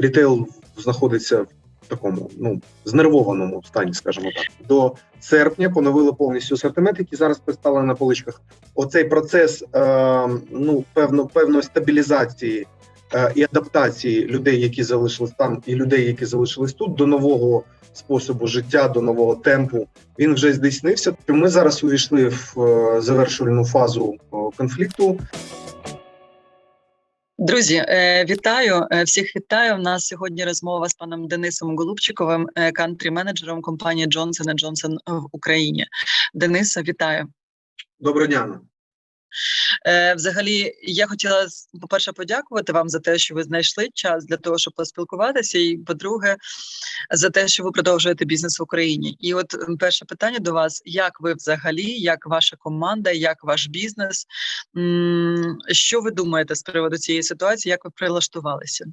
рітейл знаходиться в такому ну знервованому стані, скажімо так. До серпня поновили повністю асортимент, який зараз представлений на поличках. Оцей процес е, ну певно певної стабілізації е, і адаптації людей, які залишились там, і людей, які залишились тут, до нового способу життя, до нового темпу. Він вже здійснився. Ми зараз увійшли в е, завершувальну фазу е, конфлікту. Друзі, е, вітаю е, всіх. Вітаю. У нас сьогодні розмова з паном Денисом Голубчиковим, кантрі-менеджером компанії Johnson Johnson в Україні. Дениса, вітаю. Доброго дня. Е, Взагалі, я хотіла по перше подякувати вам за те, що ви знайшли час для того, щоб поспілкуватися, і по-друге, за те, що ви продовжуєте бізнес в Україні. І от перше питання до вас: як ви взагалі, як ваша команда, як ваш бізнес? Що ви думаєте з приводу цієї ситуації? Як ви прилаштувалися?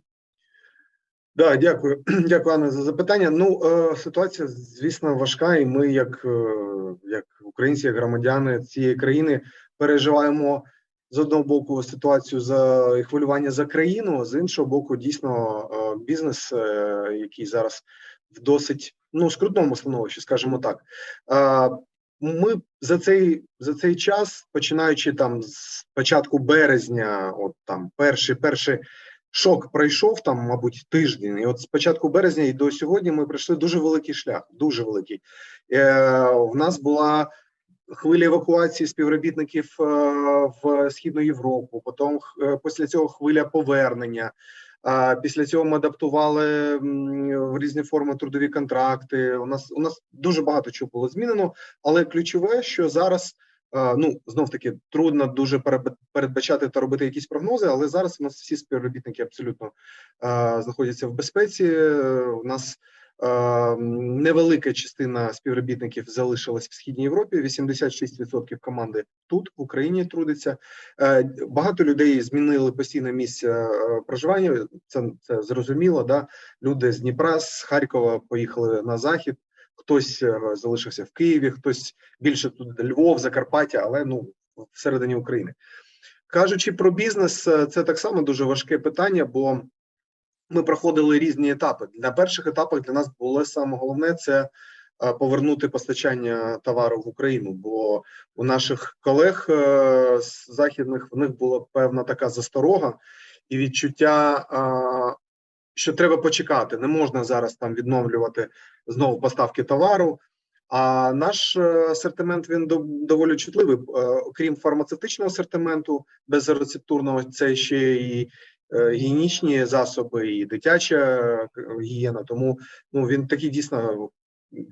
Да, дякую, дякую, Анна, за запитання. Ну е, ситуація, звісно, важка, і ми, як е, як українці, як громадяни цієї країни, переживаємо з одного боку ситуацію за хвилювання за країну, з іншого боку, дійсно е, бізнес, е, який зараз в досить ну скрутному становищі, скажімо так. Е, ми за цей за цей час, починаючи там з початку березня, от там перший перший шок пройшов там, мабуть, тиждень. І от з початку березня і до сьогодні ми пройшли дуже великий шлях. Дуже великий. Е, В нас була хвиля евакуації співробітників е, в східну Європу. Потім е, після цього хвиля повернення. Після цього ми адаптували в різні форми трудові контракти. У нас у нас дуже багато чого було змінено, але ключове, що зараз е, ну знов таки трудно дуже передбачати та робити якісь прогнози. Але зараз у нас всі співробітники абсолютно знаходяться в безпеці. У нас Невелика частина співробітників залишилась в східній Європі. 86% команди тут в Україні трудиться. Е, багато людей змінили постійне місце е, проживання. Це це зрозуміло. Да, люди з Дніпра, з Харкова поїхали на захід. Хтось е, залишився в Києві, хтось більше тут Львов, Закарпаття, але ну всередині України. Кажучи про бізнес, це так само дуже важке питання, бо ми проходили різні етапи. На перших етапах для нас було саме головне це е, повернути постачання товару в Україну. Бо у наших колег е, з західних в них була певна така засторога і відчуття, е, що треба почекати. Не можна зараз там відновлювати знову поставки товару. А наш асортимент він доволі чутливий. Окрім фармацевтичного асортименту безрецептурного, це ще і гігієнічні засоби і дитяча е, гігієна. Тому ну він такий дійсно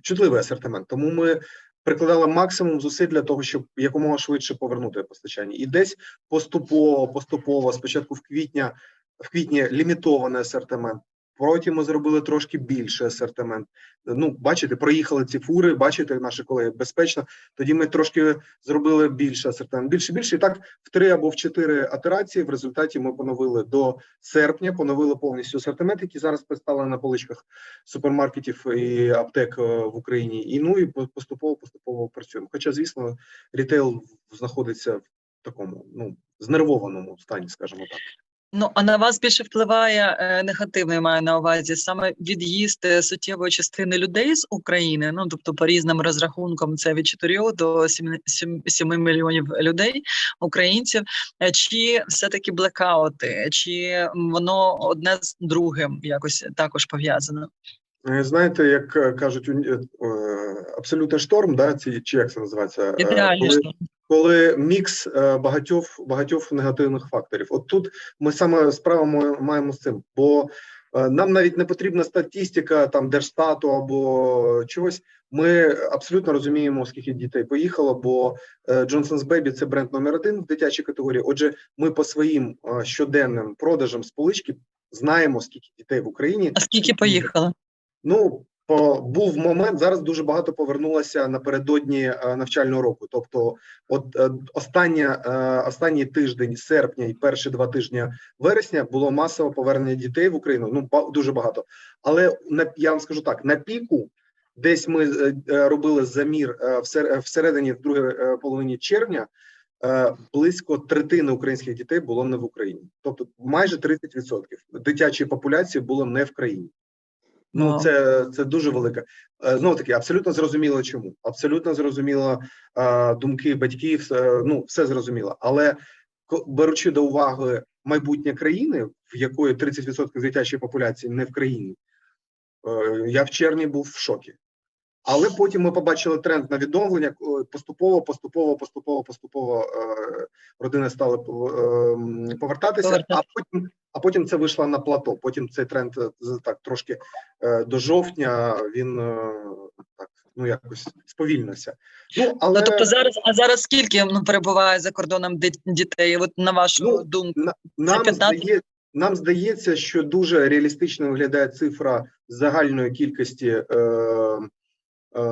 чутливий асортимент. Тому ми прикладали максимум зусиль для того, щоб якомога швидше повернути постачання, і десь поступово, поступово, спочатку в квітня, в квітні лімітований асортимент. Потім ми зробили трошки більше асортимент. Ну, бачите, проїхали ці фури, бачите, наші колеги безпечно. Тоді ми трошки зробили більше асортимент, більше більше. І так в три або в чотири атерації. В результаті ми поновили до серпня, поновили повністю асортимент, який зараз представлений на поличках супермаркетів і аптек е, в Україні. І ну і поступово поступово працюємо. Хоча, звісно, рітейл знаходиться в такому ну знервованому стані, скажімо так. Ну а на вас більше впливає е, негативно, я маю на увазі саме від'їзд е, суттєвої частини людей з України. Ну тобто, по різним розрахункам, це від 4 до 7, 7, 7 мільйонів людей, українців. Е, чи все таки блекаути, чи воно одне з другим якось також пов'язано? Е, знаєте, як кажуть, абсолютний шторм, да, ці чи як це називається? Ідеальний шторм коли мікс е, багатьох багатьох негативних факторів. От тут ми саме справу маємо з цим, бо е, нам навіть не потрібна статистика там держстату або чогось. Ми абсолютно розуміємо, скільки дітей поїхало, бо е, Johnson's Baby – це бренд номер один в дитячій категорії. Отже, ми по своїм щоденним продажам з полички знаємо, скільки дітей в Україні. А скільки поїхало? Ну був момент зараз. Дуже багато повернулося напередодні е, навчального року. Тобто, от е, остання е, останній тиждень серпня і перші два тижні вересня було масове повернення дітей в Україну. Ну дуже багато. Але на я вам скажу так: на піку, десь ми робили замір всередині в другій половині червня. близько третини українських дітей було не в Україні, тобто майже 30% дитячої популяції було не в країні. Ну, це, це дуже велика. Знову таки, абсолютно зрозуміло, чому. Абсолютно зрозуміло е, думки батьків, е, ну, все зрозуміло. Але беручи до уваги майбутнє країни, в якої 30% дитячої популяції не в країні, е, я в червні був в шокі. Але потім ми побачили тренд на відновлення. е, Поступово, поступово, поступово, поступово е, родини стали пов- е, повертатися, а потім, а потім це вийшло на плато. Потім цей тренд е, так трошки е, до жовтня він е, так ну якось сповільнився. Ну але Ну, тобто зараз, а зараз скільки ну, перебуває за кордоном дітей? От на вашу Ну, думку, нам здає, нам здається, що дуже реалістично виглядає цифра загальної кількості е, е,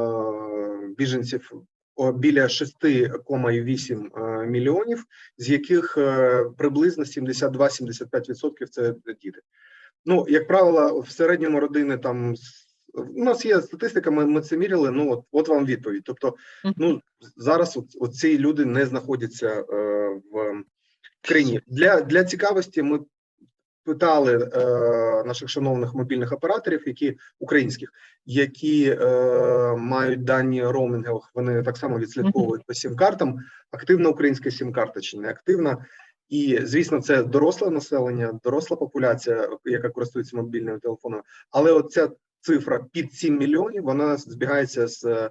біженців біля 6,8 е, мільйонів, з яких е, приблизно 72-75% це діти. Ну, як правило, в середньому родини там у нас є статистика, ми, ми це міряли. Ну от, от вам відповідь. Тобто, ну зараз от, ці люди не знаходяться е, в в країні. Для, для цікавості ми питали е, наших шановних мобільних операторів, які українських, які е, мають дані роумінгових, вони так само відслідковують по сім-картам. Активна українська сім-карта чи не активна. І звісно, це доросле населення, доросла популяція, яка користується мобільними телефонами. Але оця цифра під 7 мільйонів вона збігається з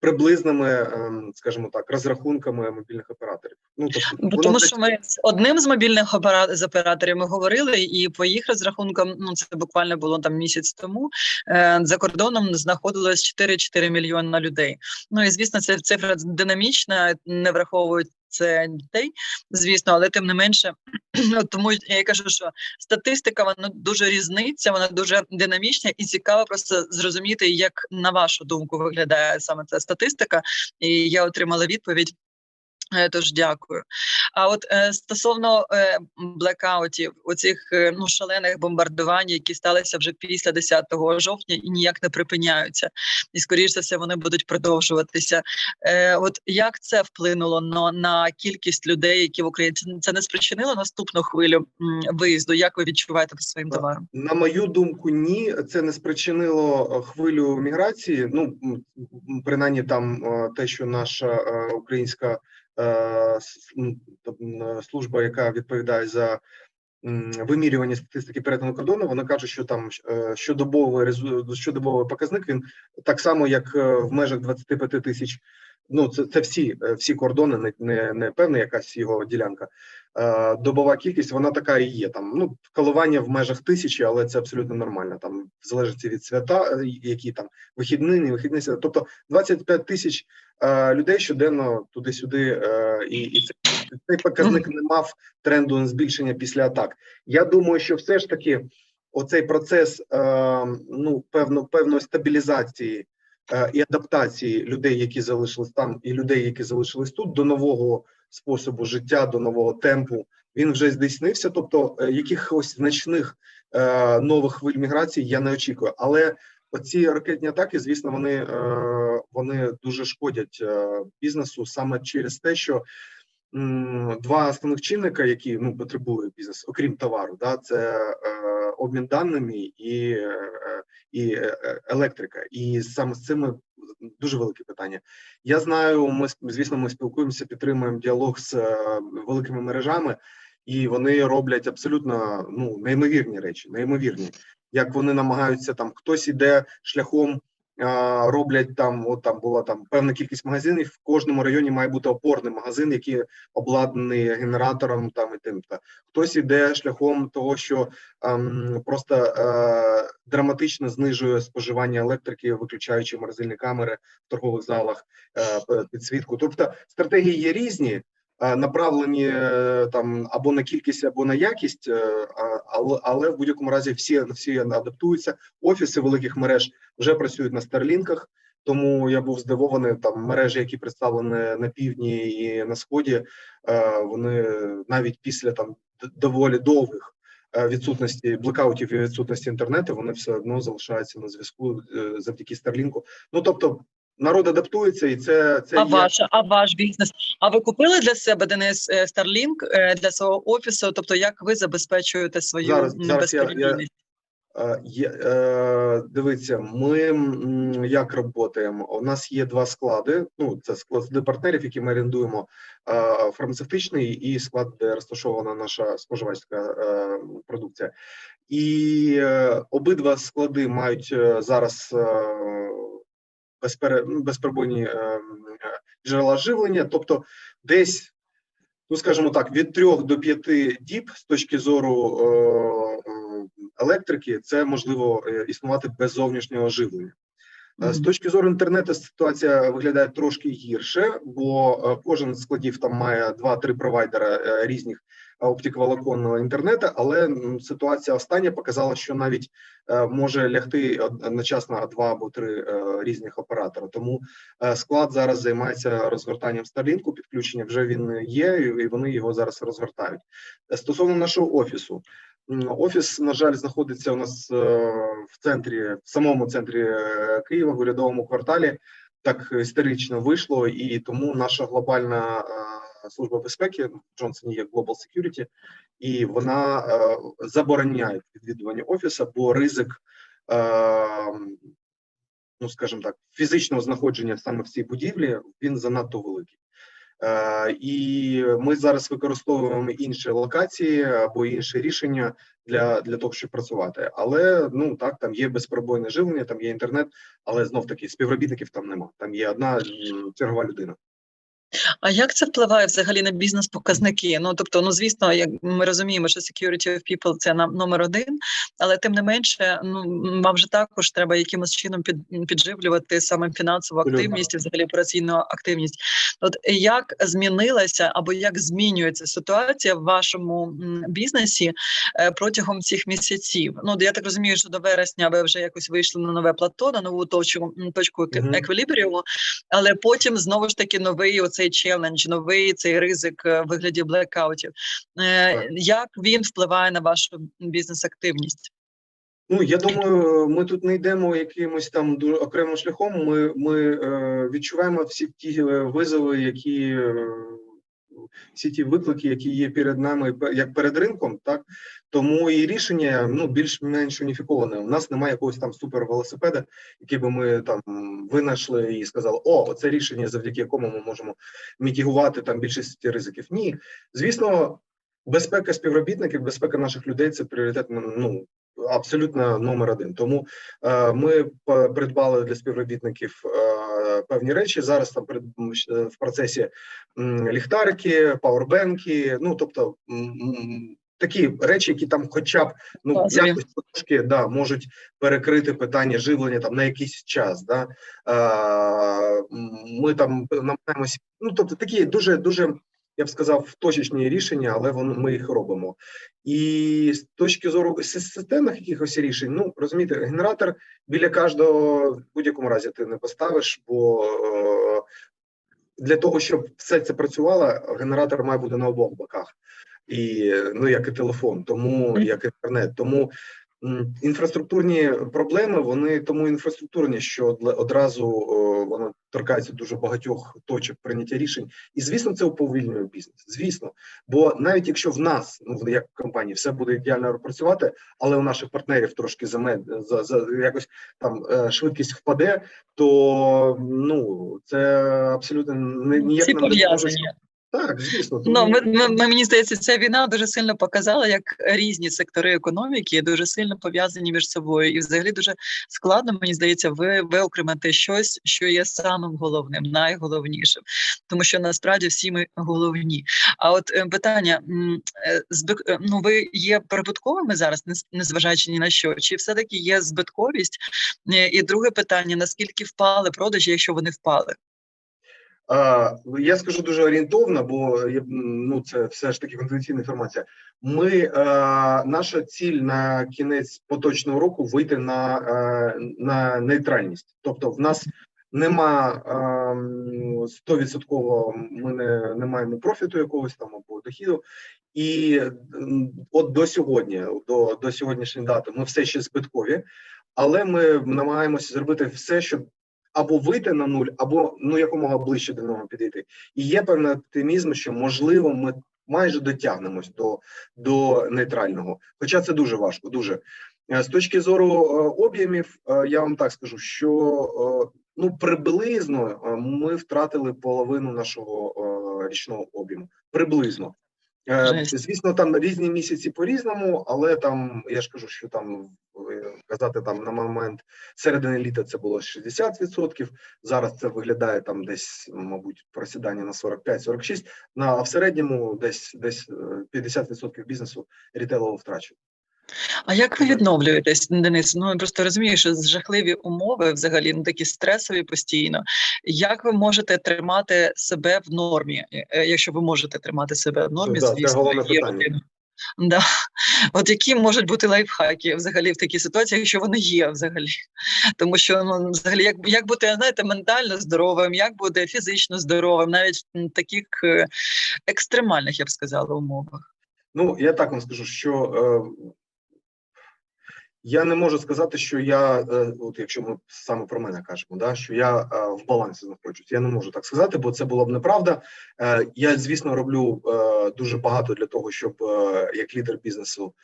приблизними, ем, скажімо так, розрахунками мобільних операторів. Ну тобто, воно тому що ми з одним з мобільних з операторів ми говорили, і по їх розрахункам, ну це буквально було там місяць тому. Е, за кордоном знаходилось 4-4 мільйона людей. Ну і звісно, це цифра динамічна, не враховують це дітей, звісно, але тим не менше, тому я кажу, що статистика вона дуже різниця, вона дуже динамічна і цікаво просто зрозуміти, як на вашу думку виглядає саме ця статистика. І я отримала відповідь. Е, Тож дякую. А от е, стосовно е, блекаутів, оцих е, ну шалених бомбардувань, які сталися вже після 10 жовтня і ніяк не припиняються, і скоріш за все вони будуть продовжуватися. Е, от як це вплинуло на, на кількість людей, які в Україні це, це не спричинило наступну хвилю виїзду? Як ви відчуваєте по своїм Так. товарам? На мою думку, ні, це не спричинило е, хвилю міграції. Ну принаймні там е, те, що наша е, українська е, е, служба, яка відповідає за вимірювання статистики перетину кордону, вона каже, що там е, щодобовий щодобовий показник він так само, як е, в межах 25 тисяч. Ну, це, це всі, е, всі кордони, не, не, не певна якась його ділянка. Е, добова кількість, вона така і є. Там ну коливання в межах тисячі, але це абсолютно нормально. Там в залежності від свята, е, які там вихідні, не вихідні свята. Тобто 25 тисяч е, людей щоденно туди-сюди, е, і, і це, цей показник не мав тренду на збільшення після атак. Я думаю, що все ж таки оцей процес е, ну певно певної стабілізації і адаптації людей, які залишились там, і людей, які залишились тут, до нового способу життя, до нового темпу. Він вже здійснився. Тобто, е, якихось значних е, нових хвиль міграції я не очікую. Але оці ракетні атаки, звісно, вони, е, вони дуже шкодять е, бізнесу саме через те, що два основних чинника, які ну потребує бізнес, окрім товару, да, це е, обмін даними і, е, і е, електрика. І саме з цими дуже велике питання. Я знаю, ми звісно, ми спілкуємося, підтримуємо діалог з е, великими мережами, і вони роблять абсолютно ну неймовірні речі, неймовірні. Як вони намагаються там, хтось іде шляхом. Роблять там, от там була там певна кількість магазинів. В кожному районі має бути опорний магазин, який обладнаний генератором. Там і тим та хтось іде шляхом того, що ем, просто е, драматично знижує споживання електрики, виключаючи морозильні камери в торгових залах, е, підсвітку. Тобто стратегії є різні, направлені е, там або на кількість, або на якість, е, але, але в будь-якому разі всі всі адаптуються. Офіси великих мереж вже працюють на старлінках. Тому я був здивований там мережі, які представлені на півдні і на сході. е, Вони навіть після там доволі довгих е, відсутності блекаутів і відсутності інтернету, вони все одно залишаються на зв'язку е, завдяки Старлінку. Ну тобто, народ адаптується, і це це А є- ваша, а ваш бізнес? А ви купили для себе Денис е, Starlink е, для свого офісу? Тобто, як ви забезпечуєте свою Зараз- зараз я- я- безперебійність? Е, е, дивіться, ми як працюємо? У нас є два склади. Ну, це склади партнерів, які ми орендуємо. е, Фармацевтичний і склад, де розташована наша споживацька е, продукція. І е, обидва склади мають е, зараз е, безперебойні е, е, джерела живлення, тобто десь. Ну, скажімо так, від трьох до п'яти діб з точки зору е, е, електрики, це можливо існувати без зовнішнього живлення. З точки зору інтернету ситуація виглядає трошки гірше, бо кожен з складів там має два-три провайдера різних оптиковолоконного інтернету, але ситуація остання показала, що навіть е, може лягти одночасно два або три е, різних оператора. Тому е, склад зараз займається розгортанням Starlink, підключення вже він є, і вони його зараз розгортають. Стосовно нашого офісу. Офіс, на жаль, знаходиться у нас в центрі, в самому центрі Києва, в урядовому кварталі. Так історично вийшло, і тому наша глобальна служба безпеки в Джонсоні є Global Security, і вона е, забороняє відвідування офісу, бо ризик, е, ну скажімо так, фізичного знаходження саме в цій будівлі він занадто великий. Е, І ми зараз використовуємо інші локації або інші рішення для, для того, щоб працювати. Але ну так, там є безпробойне живлення, там є інтернет, але знов таки співробітників там нема. Там є одна чергова людина. А як це впливає взагалі на бізнес-показники? Ну тобто, ну звісно, як ми розуміємо, що security of people – це нам номер один, але тим не менше, ну вам же також треба якимось чином під, підживлювати саме фінансову активність і взагалі операційну активність. От як змінилася або як змінюється ситуація в вашому бізнесі е, протягом цих місяців? Ну я так розумію, що до вересня ви вже якось вийшли на нове плато, на нову точку точку еквілібріуму, але потім знову ж таки новий оцей челендж, новий цей ризик е, в вигляді блекаутів. Е, Як він впливає на вашу бізнес-активність? Ну я думаю, ми тут не йдемо якимось там дуже окремим шляхом. Ми, ми е, відчуваємо всі ті е, визови, які е, всі ті виклики, які є перед нами, як перед ринком, так тому і рішення ну більш-менш уніфіковане. У нас немає якогось там супервелосипеда, який би ми там винайшли і сказали: о, це рішення, завдяки якому ми можемо мітігувати там більшість ризиків. Ні, звісно, безпека співробітників, безпека наших людей це пріоритет. Ну абсолютно номер один. Тому е, ми придбали для співробітників е, певні речі. Зараз там пред- в процесі ліхтарики, пауербенки. Ну тобто такі речі, які там, хоча б ну якось трошки да можуть перекрити питання живлення там на якийсь час. Да? Е, ми там намагаємося. Ну тобто такі дуже дуже. Я б сказав, точечні рішення, але воно ми їх робимо. І з точки зору системних якихось рішень, ну розумієте, генератор біля кожного в будь-якому разі ти не поставиш, бо е, для того, щоб все це працювало, генератор має бути на обох боках, і ну як і телефон, тому як інтернет. Тому інфраструктурні проблеми вони тому інфраструктурні, що одразу воно торкається дуже багатьох точок прийняття рішень. І звісно, це уповільнює бізнес. Звісно, бо навіть якщо в нас, ну як в компанії, все буде ідеально працювати, але у наших партнерів трошки замед за, за якось там е, швидкість впаде, то ну це абсолютно не ніяк нам не допоможе. Так, звісно, Ну, ми, ми, мені здається, ця війна дуже сильно показала, як різні сектори економіки дуже сильно пов'язані між собою, і взагалі дуже складно, мені здається, ви виокремити щось, що є самим головним, найголовнішим, тому що насправді всі ми головні. А от е, питання: е, е, ну ви є прибутковими зараз, незважаючи ні на що, чи все таки є збитковість? І друге питання: наскільки впали продажі, якщо вони впали? Я скажу дуже орієнтовно, бо ну це все ж таки конфіденційна інформація. Ми е, наша ціль на кінець поточного року вийти на, е, на нейтральність. Тобто, в нас нема стовідсотково. Ми не, не маємо профіту якогось там або дохіду. І от до сьогодні, до, до сьогоднішньої дати, ми все ще збиткові, але ми намагаємося зробити все, щоб або вийти на нуль, або ну якомога ближче до нього підійти. І є певний оптимізм, що можливо ми майже дотягнемось до, до нейтрального. Хоча це дуже важко. Дуже Е, з точки зору е, об'ємів, е, я вам так скажу, що ну приблизно ми втратили половину нашого річного об'єму. Приблизно. Е, Жесть. Звісно, там різні місяці по-різному, але там я ж кажу, що там е, казати там на момент середини літа це було 60%, Зараз це виглядає там десь, мабуть, просідання на 45-46, на а в середньому десь десь е, 50% бізнесу рітейлово втрачено. А як ви відновлюєтесь, Денис? Ну я просто розумію, що жахливі умови, взагалі, ну такі стресові постійно. Як ви можете тримати себе в нормі, е, якщо ви можете тримати себе в нормі, Да, звісно, є питання. Да. От які можуть бути лайфхаки взагалі в такій ситуації, якщо вони є взагалі? Тому що ну взагалі, як, як бути знаєте, ментально здоровим, як бути фізично здоровим, навіть в таких е, екстремальних, я б сказала, умовах. Ну, я так вам скажу, що е, я не можу сказати, що я, е, от якщо ми саме про мене кажемо, да, що я е, в балансі знаходжусь. Я не можу так сказати, бо це була б неправда. Е, я, звісно, роблю дуже багато для того, щоб як лідер бізнесу,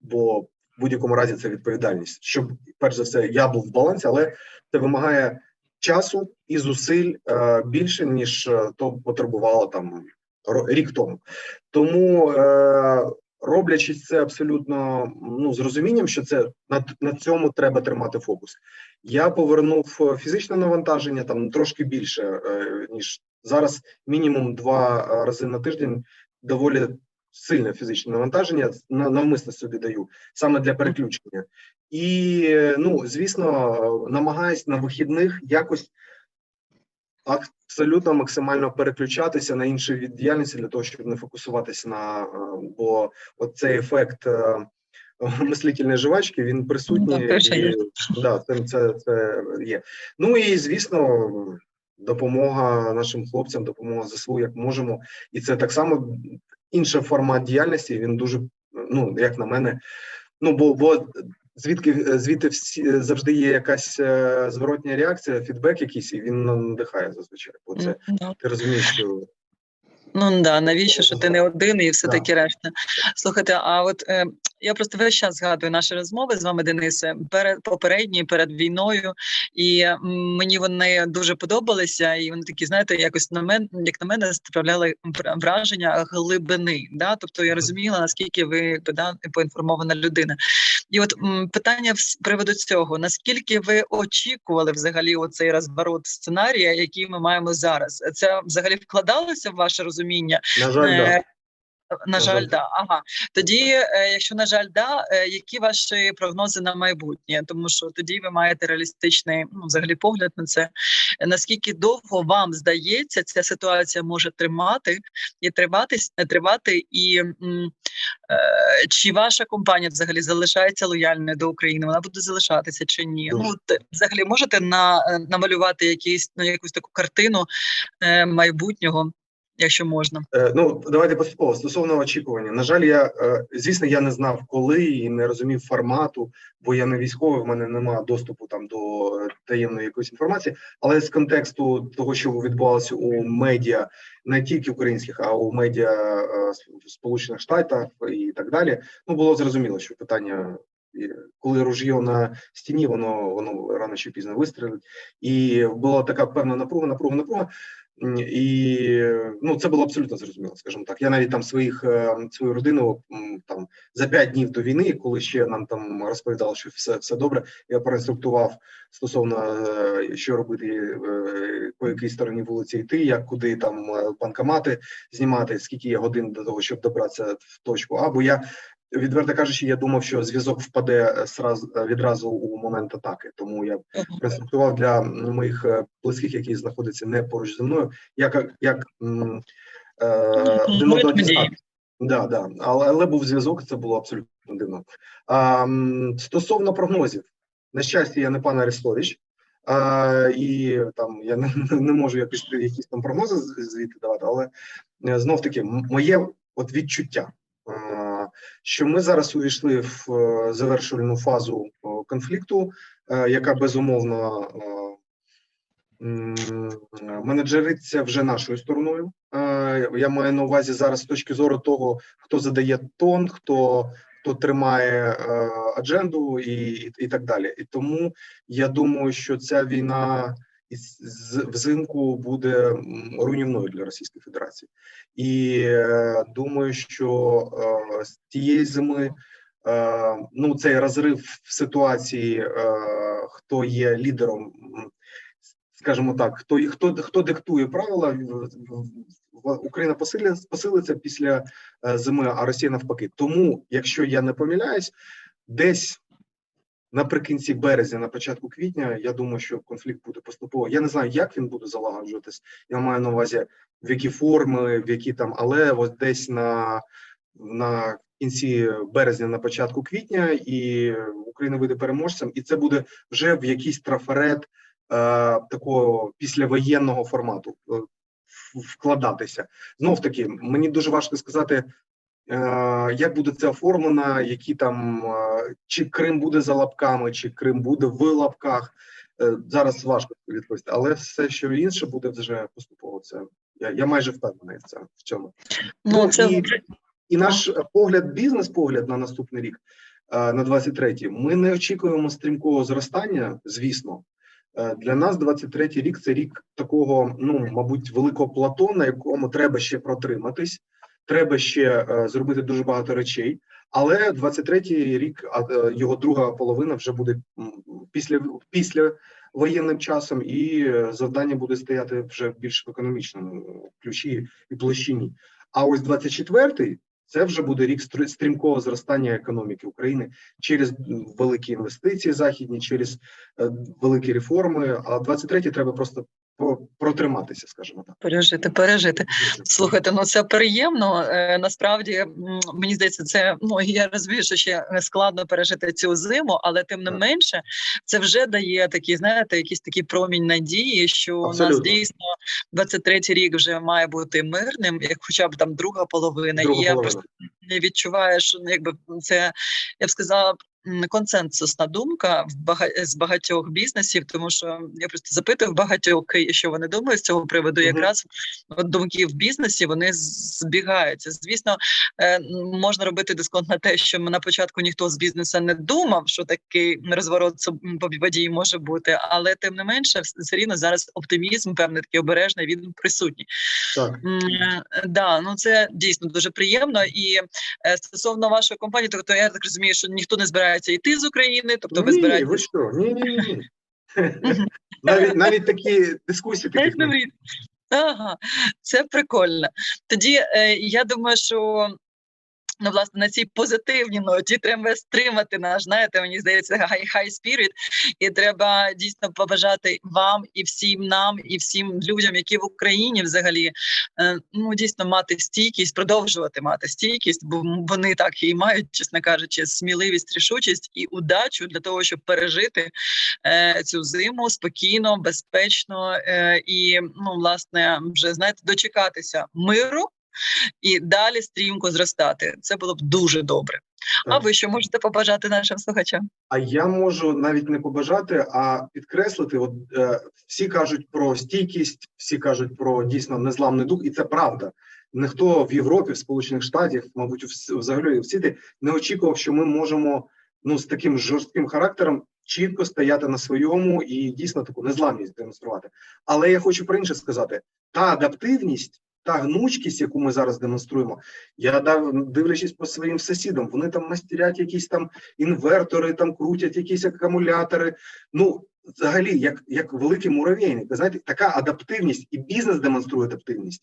бо в будь-якому разі це відповідальність, щоб перш за все я був в балансі, але це вимагає часу і зусиль більше ніж то потребувало там рік тому. Тому роблячи це абсолютно ну з розумінням, що це на, на цьому треба тримати фокус. Я повернув е, фізичне навантаження там трошки більше е, ніж зараз. Мінімум два е, рази на тиждень доволі сильне фізичне навантаження. На, навмисно собі даю саме для переключення. І ну звісно, намагаюсь на вихідних якось абсолютно максимально переключатися на інші від діяльності для того, щоб не фокусуватися на е, бо от цей ефект е, мислительної жвачки він присутній. Так, і, да, це, це, це є. Ну і звісно, допомога нашим хлопцям, допомога ЗСУ, як можемо, і це так само інший формат діяльності. Він дуже ну як на мене. Ну бо бо звідки звідти всі завжди є якась е, зворотня реакція, фідбек якийсь, і він надихає зазвичай. Бо це ти розумієш, що Ну да, навіщо що ти не один і все Да. решта. Слухайте, а от е, я просто весь час згадую наші розмови з вами, Денисе, перед попередні, перед війною, і мені вони дуже подобалися, і вони такі, знаєте, якось на мене, як на мене, справляли враження глибини. Да? Тобто я розуміла, наскільки ви да, поінформована людина. І от м, питання з приводу цього: наскільки ви очікували взагалі оцей розворот сценарія, який ми маємо зараз? Це взагалі вкладалося в ваше розуміння? На жаль, да. Е, На жаль, да. Ага. Тоді, е, якщо на жаль, да, е, які ваші прогнози на майбутнє? Тому що тоді ви маєте реалістичний ну, взагалі погляд на це. Наскільки довго вам здається, ця ситуація може тримати і триватись, не тривати, і м, е, чи ваша компанія взагалі залишається лояльною до України? Вона буде залишатися чи ні? Дуже. Ну от, взагалі можете на, намалювати якийсь ну, якусь таку картину е, майбутнього, якщо можна. Е, Ну, давайте поступово стосовно очікування. На жаль, я е, звісно, я не знав, коли і не розумів формату, бо я не військовий, в мене немає доступу там до е, таємної якоїсь інформації. Але з контексту того, що відбувалося у медіа, не тільки українських, а у медіа Сполучених Штатах і так далі, ну було зрозуміло, що питання. Коли ружьє на стіні, воно воно рано чи пізно вистрілить, і була така певна напруга, напруга, напруга. І ну це було абсолютно зрозуміло, скажімо так. Я навіть там своїх е, свою родину там за п'ять днів до війни, коли ще нам там розповідали, що все все добре. Я проінструктував стосовно е, що робити, е, по якій стороні вулиці йти, як куди там банкомати знімати, скільки є годин до того, щоб добратися в точку. А бо я відверто кажучи, я думав, що зв'язок впаде е, е, відразу у момент атаки, тому я проінструктував для моїх е, близьких, які знаходяться не поруч зі мною, як як один одного медії. Да, да. Але, але був зв'язок, це було абсолютно дивно. А, стосовно прогнозів, на щастя, я не пан Арестович, а, і там я не, не можу якісь, якісь там прогнози звідти давати, але знов таки моє от відчуття. Що ми зараз увійшли в е, завершувальну фазу е, конфлікту, е, яка безумовно менеджериться вже нашою стороною. Я маю на увазі зараз з точки зору того, хто задає тон, хто хто тримає адженду і, і так далі. І тому я думаю, що ця війна взимку буде руйнівною для Російської Федерації. І е, думаю, що е, з тієї зими е, ну цей розрив в ситуації, хто є лідером, скажімо так, хто хто хто диктує правила, Україна посилиться, посилиться після зими, а Росія навпаки. Тому, якщо я не помиляюсь, десь наприкінці березня, на початку квітня, я думаю, що конфлікт буде поступово. Я не знаю, як він буде залагоджуватись. Я маю на увазі в які форми, в які там, але ось десь на, на кінці березня, на початку квітня, і Україна вийде переможцем, і це буде вже в якийсь трафарет е, такого післявоєнного формату е, вкладатися. Знов таки, мені дуже важко сказати. Е, Як буде це оформлено, які там е, чи Крим буде за лапками, чи Крим буде в лапках? Е, Зараз важко відповісти, але все, що інше буде вже поступово. Це я, я майже впевнений в цьому в цьому. Ну, це і, і наш погляд, бізнес-погляд на наступний рік, на 23-й, ми не очікуємо стрімкого зростання, звісно. Для нас 23-й рік це рік такого, ну мабуть, великого плато, на якому треба ще протриматись, треба ще е, зробити дуже багато речей. Але 23-й рік, а е, його друга половина вже буде після після воєнним часом, і е, завдання буде стояти вже більш в економічному ключі і площині. А ось 24-й це вже буде рік стрімкого зростання економіки України через великі інвестиції західні, через великі реформи. А 23-й треба просто про- протриматися, скажімо так. пережити, пережити. Слухайте, ну це приємно. Е, насправді мені здається, це ну я розумію, що ще складно пережити цю зиму, але тим не менше, це вже дає такі, знаєте, якийсь такий промінь надії, що у нас дійсно 23-й рік вже має бути мирним, як хоча б там друга половина. Друга і я половина. просто не відчуваю, що ну, якби це я б сказала. Консенсусна думка в бага- з багатьох бізнесів, тому що я просто запитую багатьох, що вони думають з цього приводу. Мгм. Якраз думки в бізнесі вони збігаються. Звісно, е, можна робити дисконт на те, що на початку ніхто з бізнесу не думав, що такий розворот суб- по події може бути, але тим не менше, все рівно зараз оптимізм, певний такий обережний, він присутній. Так. Да, ну це дійсно дуже приємно. І е, стосовно вашої компанії, тобто я так розумію, що ніхто не збирається йти з України, тобто ви ні, ви що? Ні, ні, ні. Навіть навіть такі дискусії таких. Ага, це прикольно. Тоді е, я думаю, що ну, власне, на цій позитивній ноті треба стримати наш, знаєте, мені здається, high, high spirit, і треба дійсно побажати вам і всім нам, і всім людям, які в Україні взагалі е, ну дійсно мати стійкість, продовжувати мати стійкість, бо вони так і мають, чесно кажучи, сміливість, рішучість і удачу для того, щоб пережити е, цю зиму спокійно, безпечно е, і ну, власне, вже знаєте, дочекатися миру. І далі стрімко зростати. Це було б дуже добре. А ви що можете побажати нашим слухачам? А я можу навіть не побажати, а підкреслити. От е, всі кажуть про стійкість, всі кажуть про дійсно незламний дух, і це правда. Ніхто в Європі, в Сполучених Штатах, мабуть, взагалі в світі не очікував, що ми можемо ну з таким жорстким характером чітко стояти на своєму і дійсно таку незламність демонструвати. Але я хочу про інше сказати: та адаптивність. Та гнучкість, яку ми зараз демонструємо, я дав дивлячись по своїм сусідам, вони там мастерять якісь там інвертори, там крутять якісь акумулятори. Ну, взагалі, як, як великий муравейник. Знаєте, така адаптивність, і бізнес демонструє адаптивність.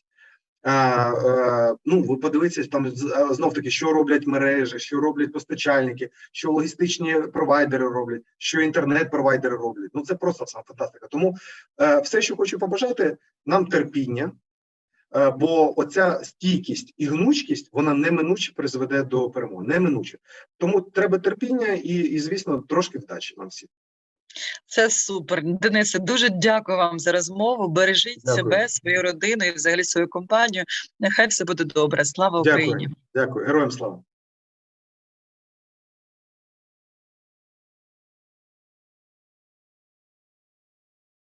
А, а, ну, ви подивіться там знов таки, що роблять мережі, що роблять постачальники, що логістичні провайдери роблять, що інтернет-провайдери роблять. Ну це просто сам фантастика. Тому е, все, що хочу побажати, нам терпіння. Е, Бо оця стійкість і гнучкість вона неминуче призведе до перемоги. Неминуче. Тому треба терпіння і, і звісно, трошки вдачі нам всім. Це супер, Денисе. Дуже дякую вам за розмову. Бережіть Дякую. себе, свою родину і взагалі свою компанію. Нехай все буде добре. Слава Дякую. Україні! Дякую, героям слава.